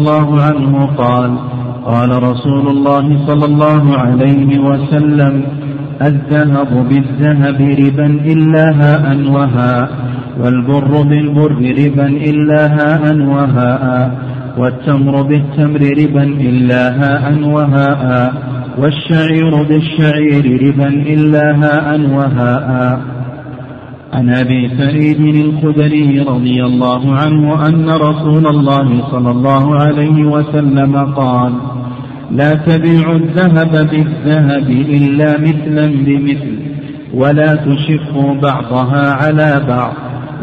الله عنه قال قال رسول الله صلى الله عليه وسلم الذهب بالذهب ربا إلا هاء وهاء والبر بالبر ربا إلا هاء وهاء والتمر بالتمر ربا إلا هاء وهاء والشعير بالشعير ربا إلا هاء وهاء. عن أبي سعيد الخدري رضي الله عنه أن رسول الله صلى الله عليه وسلم قال لا تبيع الذهب بالذهب إلا مثلا بمثل ولا تشفوا بعضها على بعض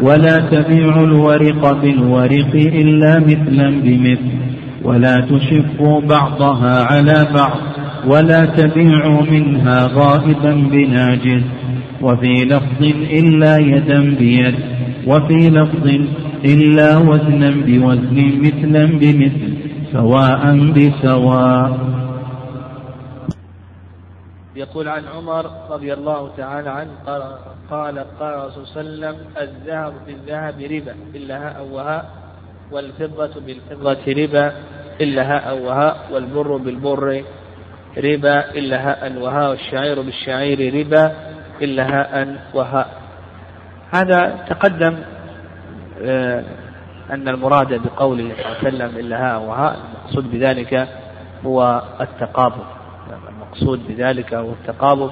ولا تبيع الورق بالورق إلا مثلا بمثل ولا تشفوا بعضها على بعض. ولا تبيعوا منها غائبا بناجز وفي لفظ إلا يدا بيد. وفي لفظ إلا وزنا بوزن مثلا بمثل سواء بسواء. يقول عن عمر رضي الله تعالى عنه قال قال قال صلى الله الذهب بالذهب ربا إلا هاء وهاء والفضة بالفضة ربا إلا هاء وهاء والبر بالبر. ربا إلا هاء وهاء والشعير بالشعير ربا إلا هاء وهاء هذا تقدم آه، أن المراد بقوله صلى الله عليه وسلم إلا هاء وهاء المقصود بذلك هو التقابض. المقصود بذلك هو التقابض.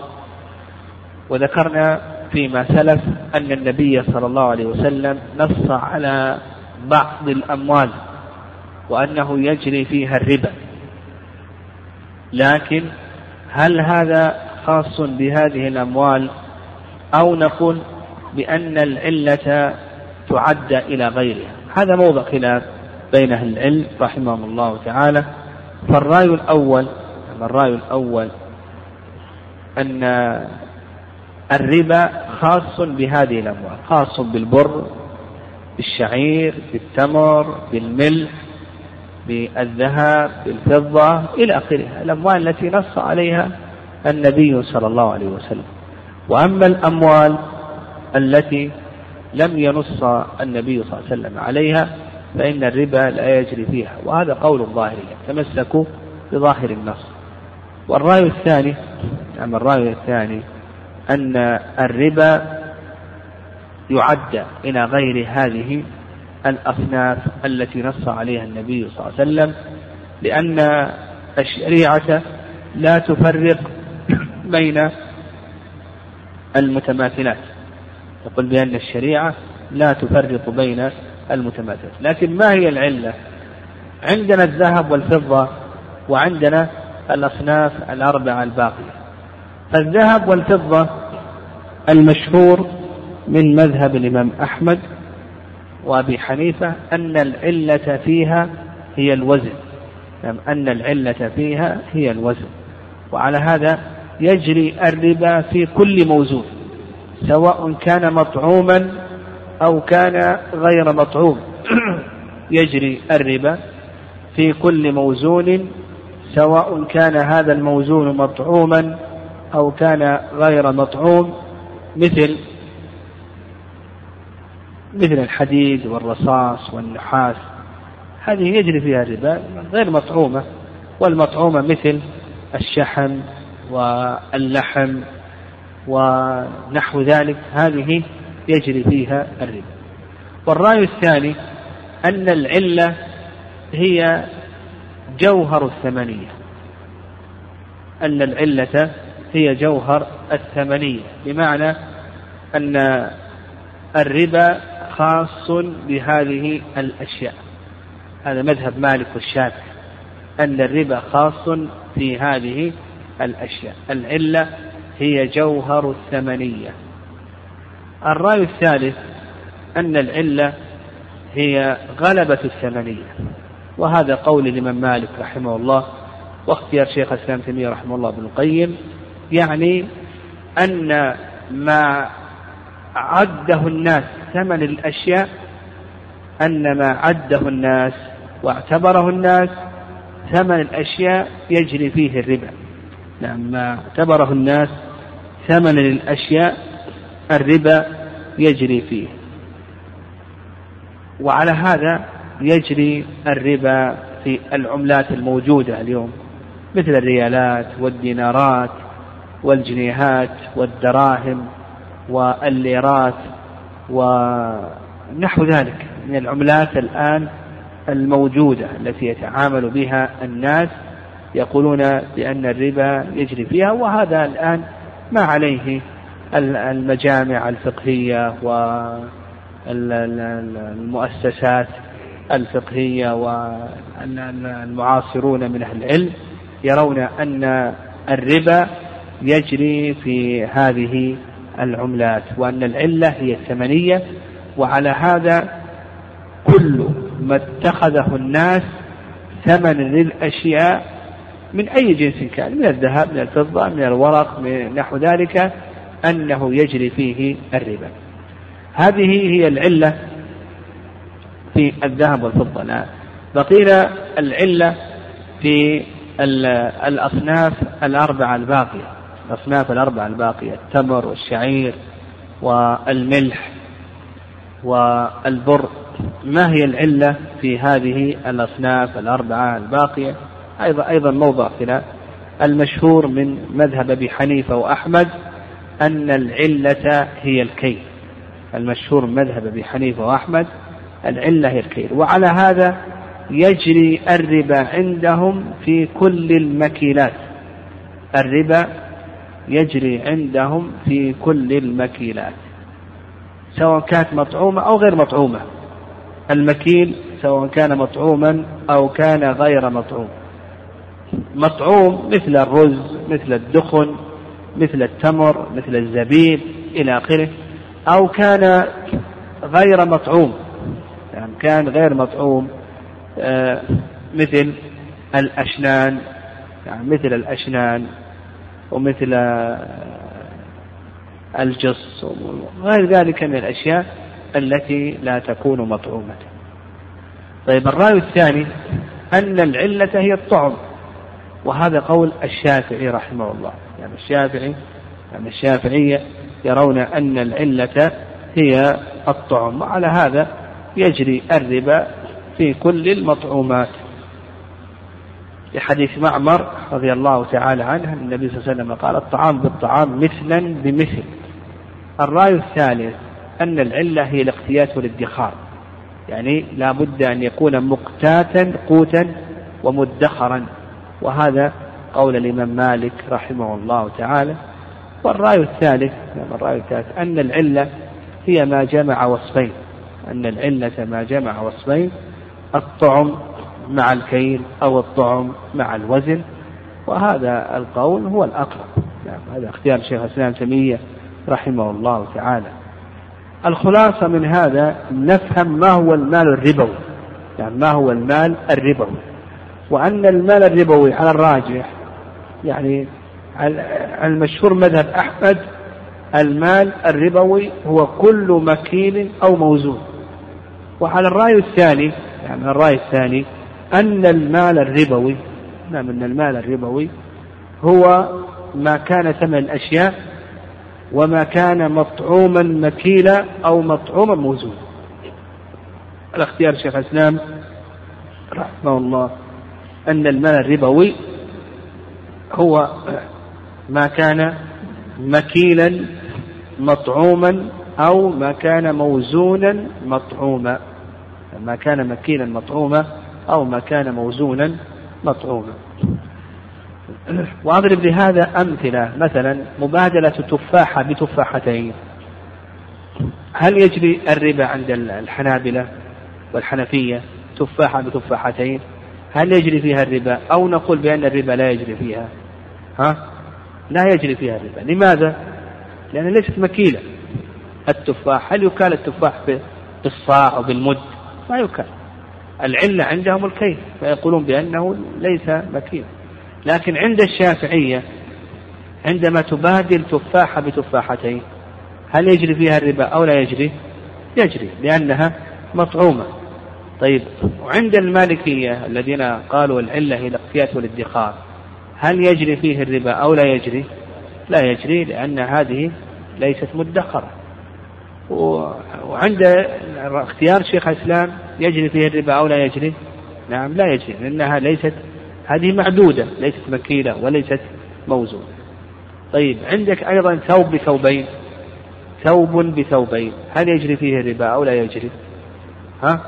وذكرنا فيما سلف أن النبي صلى الله عليه وسلم نص على بعض الأموال وأنه يجري فيها الربا. لكن هل هذا خاص بهذه الأموال؟ أو نقول بأن العلة تعد إلى غيرها. هذا موضع خلاف بين أهل العلم رحمهم الله تعالى. فالرأي الأول الرأي الأول أن الربا خاص بهذه الأموال. خاص بالبر بالشعير بالتمر بالملح بالذهب بالفضة إلى آخره الأموال التي نص عليها النبي صلى الله عليه وسلم. وأما الأموال التي لم ينص النبي صلى الله عليه وسلم عليها فإن الربا لا يجري فيها وهذا قول الظاهرية تمسكوا بظاهر النص. والرأي الثاني نعم الرأي الثاني أن الربا يعد إلى غير هذه الأصناف التي نص عليها النبي صلى الله عليه وسلم لأن الشريعة لا تفرق بين المتماثلات. يقول بأن الشريعة لا تفرق بين المتماثلات. لكن ما هي العلة؟ عندنا الذهب والفضة وعندنا الأصناف الأربعة الباقية. فالذهب والفضة المشهور من مذهب الإمام أحمد وأبي حنيفة أن العلة فيها هي الوزن. يعني أن العلة فيها هي الوزن. وعلى هذا يجري الربا في كل موزون سواء كان مطعوما أو كان غير مطعوم. يجري الربا في كل موزون سواء كان هذا الموزون مطعوما أو كان غير مطعوم مثل مثل الحديد والرصاص والنحاس هذه يجري فيها الربا غير مطعومة والمطعومة مثل الشحم واللحم ونحو ذلك هذه يجري فيها الربا. والرأي الثاني أن العلة هي جوهر الثمنية. أن العلة هي جوهر الثمنية بمعنى أن الربا خاص بهذه الأشياء. هذا مذهب مالك والشافعي. أن الربا خاص في هذه الأشياء. العلة هي جوهر الثمنية. الرأي الثالث أن العلة هي غلبة الثمنية. وهذا قول الإمام مالك رحمه الله واختيار شيخ الإسلام تيمية رحمه الله بن القيم يعني أن ما عده الناس ثمن الأشياء أن ما عده الناس واعتبره الناس ثمن الأشياء يجري فيه الربا. نعم ما اعتبره الناس ثمن للأشياء الربا يجري فيه. وعلى هذا يجري الربا في العملات الموجودة اليوم مثل الريالات والدينارات والجنيهات والدراهم والليرات ونحو ذلك من العملات الآن الموجودة التي يتعامل بها الناس يقولون بأن الربا يجري فيها وهذا الآن ما عليه المجامع الفقهية والمؤسسات الفقهية والمعاصرون من أهل العلم يرون أن الربا يجري في هذه العملات وأن العلة هي الثمنية وعلى هذا كل ما اتخذه الناس ثمن للأشياء من أي جنس كان من الذهب من الفضة من الورق من نحو ذلك أنه يجري فيه الربا. هذه هي العلة في الذهب والفضة. لا بقينا العلة في الأصناف الأربعة الباقية. الأصناف الأربعة الباقية التمر والشعير والملح والبر. ما هي العلة في هذه الأصناف الأربعة؟ الباقية أيضا أيضا موضع خلاف المشهور من مذهب أبي حنيفة وأحمد أن العلة هي الكيل. المشهور من مذهب أبي حنيفة وأحمد العلة هي الكيل. وعلى هذا يجري الربا عندهم في كل المكيلات. الربا يجري عندهم في كل المكيلات سواء كانت مطعومة أو غير مطعومة. المكيل سواء كان مطعوما أو كان غير مطعوم. مطعوم مثل الرز مثل الدخن مثل التمر مثل الزبيب إلى آخره. أو كان غير مطعوم يعني كان غير مطعوم آه، مثل الأشنان يعني مثل الأشنان. ومثل الجص وغير ذلك من الأشياء التي لا تكون مطعومة. طيب الرأي الثاني أن العلة هي الطعم وهذا قول الشافعي رحمه الله. يعني الشافعي يعني الشافعية يرون أن العلة هي الطعم وعلى هذا يجري الربا في كل المطعومات. في حديث معمر رضي الله تعالى عنه النبي صلى الله عليه وسلم قال الطعام بالطعام مثلا بمثل. الرأي الثالث أن العلة هي الاقتيات والادخار. يعني لا بد أن يكون مقتاتا قوتا ومدخرا. وهذا قول الإمام مالك رحمه الله تعالى. والرأي الثالث نعم الرأي الثالث أن العلة هي ما جمع وصفين. أن العلة ما جمع وصفين. الطعم مع الكيل أو الطعم مع الوزن وهذا القول هو الأقرب. نعم هذا اختيار شيخ الإسلام تيمية رحمه الله تعالى. الخلاصة من هذا نفهم ما هو المال الربوي. يعني ما هو المال الربوي؟ وأن المال الربوي على الراجح يعني المشهور مذهب أحمد المال الربوي هو كل مكيل أو موزون. وعلى الرأي الثاني يعني الرأي الثاني أن المال الربوي نعم أن المال الربوي هو ما كان ثمن الأشياء وما كان مطعوما مكيلا أو مطعوما موزونا. الاختيار شيخ الإسلام رحمه الله أن المال الربوي هو ما كان مكيلا مطعوما أو ما كان موزونا مطعوما. ما كان مكيلا مطعوما أو ما كان موزونا مطعوما. وأضرب لهذا أمثلة مثلا مبادلة تفاحة بتفاحتين. هل يجري الربا عند الحنابلة والحنفية تفاحة بتفاحتين؟ هل يجري فيها الربا؟ أو نقول بأن الربا لا يجري فيها. ها؟ لا يجري فيها الربا. لماذا؟ لأن ليست مكيلة. التفاح هل يكال التفاح بالصاع أو بالمد؟ ما يكال. العلة عندهم الكيف فيقولون بأنه ليس مكيلا لكن عند الشافعية عندما تبادل تفاحة بتفاحتين هل يجري فيها الربا أو لا يجري؟ يجري لأنها مطعومة. طيب وعند المالكية الذين قالوا العلة هي الاقتيات والادخار هل يجري فيه الربا أو لا يجري؟ لا يجري لأن هذه ليست مدخرة. وعند اختيار شيخ الإسلام يجري فيه الربا أو لا يجري؟ نعم لا يجري لأنها ليست هذه معدودة ليست مكيلة وليست موزونة. طيب عندك أيضا ثوب بثوبين. ثوب بثوبين هل يجري فيه الربا أو لا يجري؟ ها؟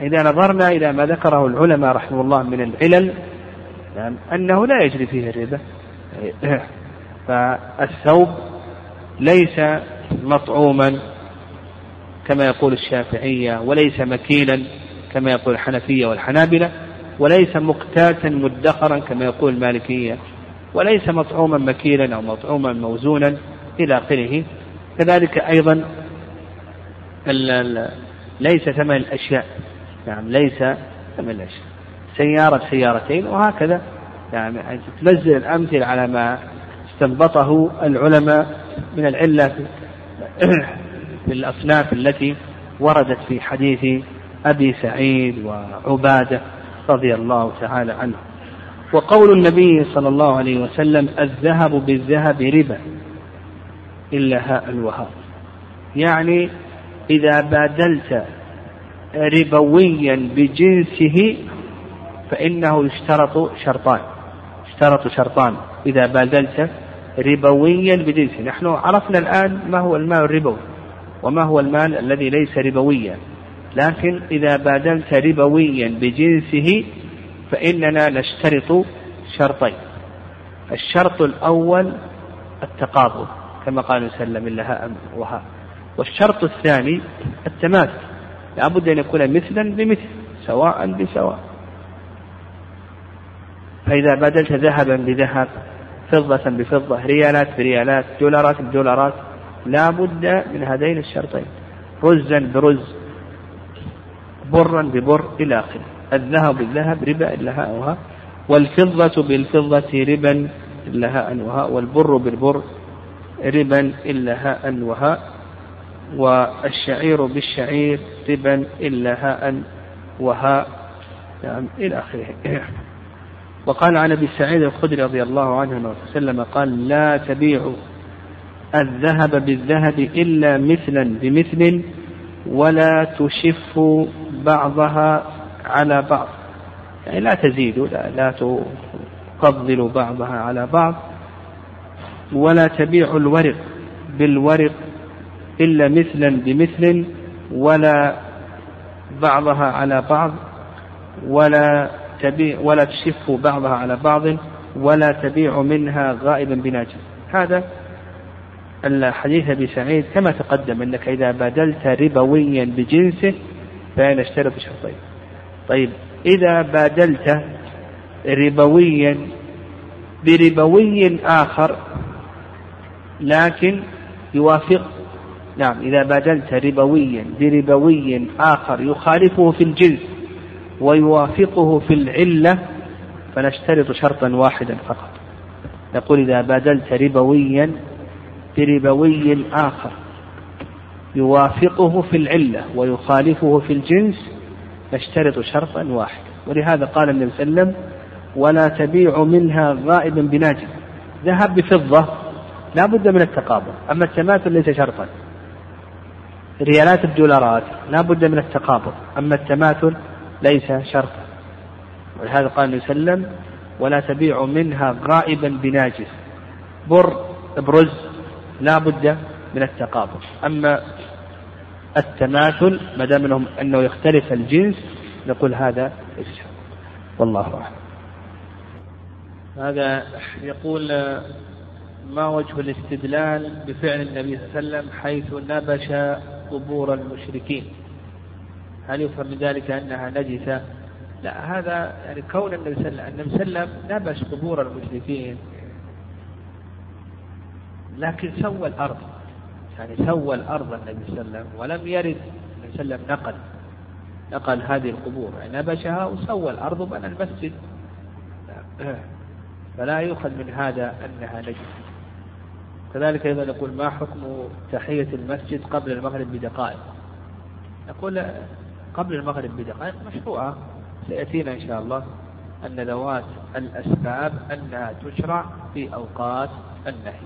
إذا نظرنا إلى ما ذكره العلماء رحمه الله من العلل نعم أنه لا يجري فيه الربا. فالثوب ليس مطعوما. كما يقول الشافعية وليس مكيلا كما يقول الحنفية والحنابلة وليس مقتاتا مدخرا كما يقول المالكية وليس مطعوما مكيلا أو مطعوما موزونا إلى آخره. كذلك أيضا ليس ثمن الأشياء نعم ليس ثمن الأشياء. سيارة سيارتين وهكذا يعني تنزل الأمثلة على ما استنبطه العلماء من العلة. في الأصناف التي وردت في حديث أبي سعيد وعبادة رضي الله تعالى عنه. وقول النبي صلى الله عليه وسلم الذهب بالذهب ربا إلا هاء وهاء يعني إذا بادلت ربويا بجنسه فإنه يشترط شرطان. يشترط شرطان. إذا بادلت ربويا بجنسه. نحن عرفنا الآن ما هو المال الربوي. وما هو المال الذي ليس ربويا. لكن إذا بادلت ربويا بجنسه فإننا نشترط شرطين. الشرط الأول التقابض كما قال وسلم إلا وهاء والشرط الثاني التماثل لابد أن يكون مثلا بمثل سواء بسواء. فإذا بدلت ذهبا بذهب فضة بفضة ريالات بريالات دولارات بدولارات لا بد من هذين الشرطين. رزا برز برا ببر إلى آخره. الذهب بالذهب ربا إلا هاء وهاء والفضة بالفضة ربا إلا هاء وهاء والبر بالبر ربا إلا هاء وهاء والشعير بالشعير ربا إلا هاء وهاء نعم إلى آخره. وقال عن أبي سعيد الخدري رضي الله عنه وسلم قال لا تبيعوا الذهب بالذهب إلا مثلا بمثل ولا تشف بعضها على بعض. يعني لا تزيدوا لا, لا تفضلوا بعضها على بعض. ولا تبيعوا الورق بالورق إلا مثلا بمثل ولا بعضها على بعض. ولا تبيع ولا تشف بعضها على بعض. ولا تبيع منها غائبا بناجم. هذا الحديث أبي سعيد كما تقدم أنك إذا بادلت ربويا بجنسه فإن اشترط شرطين. طيب إذا بادلت ربويا بربوي آخر لكن يوافق نعم إذا بادلت ربويا بربوي آخر يخالفه في الجنس ويوافقه في العلة فنشترط شرطا واحدا فقط نقول إذا بادلت ربويا بربوي آخر. يوافقه في العلة ويخالفه في الجنس نشترط شرطا واحدا. ولهذا قال النبي صلى الله عليه وسلم ولا تبيع منها غائبا بناجم ذهب بفضة لا بد من التقابل. أما التماثل ليس شرطا. ريالات الدولارات لا بد من التقابض أما التماثل ليس شرطا. ولهذا قال النبي صلى الله عليه وسلم ولا تبيع منها غائبا بناجس بر برز لا بد من التقابض أما التماثل ما دام أنه يختلف الجنس نقول هذا شرط والله أعلم. هذا يقول ما وجه الاستدلال بفعل النبي صلى الله عليه وسلم حيث نبش قبور المشركين؟ هل يفهم من ذلك أنها نجسة؟ لا هذا يعني كون النبي صلى الله عليه وسلم نبش قبور المشركين لكن سوى الأرض. يعني سوى الأرض النبي صلى الله عليه وسلم ولم يرد النبي صلى الله عليه وسلم نقل نقل هذه القبور. يعني نبشها وسوى الأرض وبنى المسجد. فلا يؤخذ من هذا أنها نجسة كذلك أيضا يقول ما حكم تحية المسجد قبل المغرب بدقائق؟ نقول قبل المغرب بدقائق مشروعة. سيأتينا إن شاء الله أن ذوات الأسباب أنها تشرع في أوقات النهي.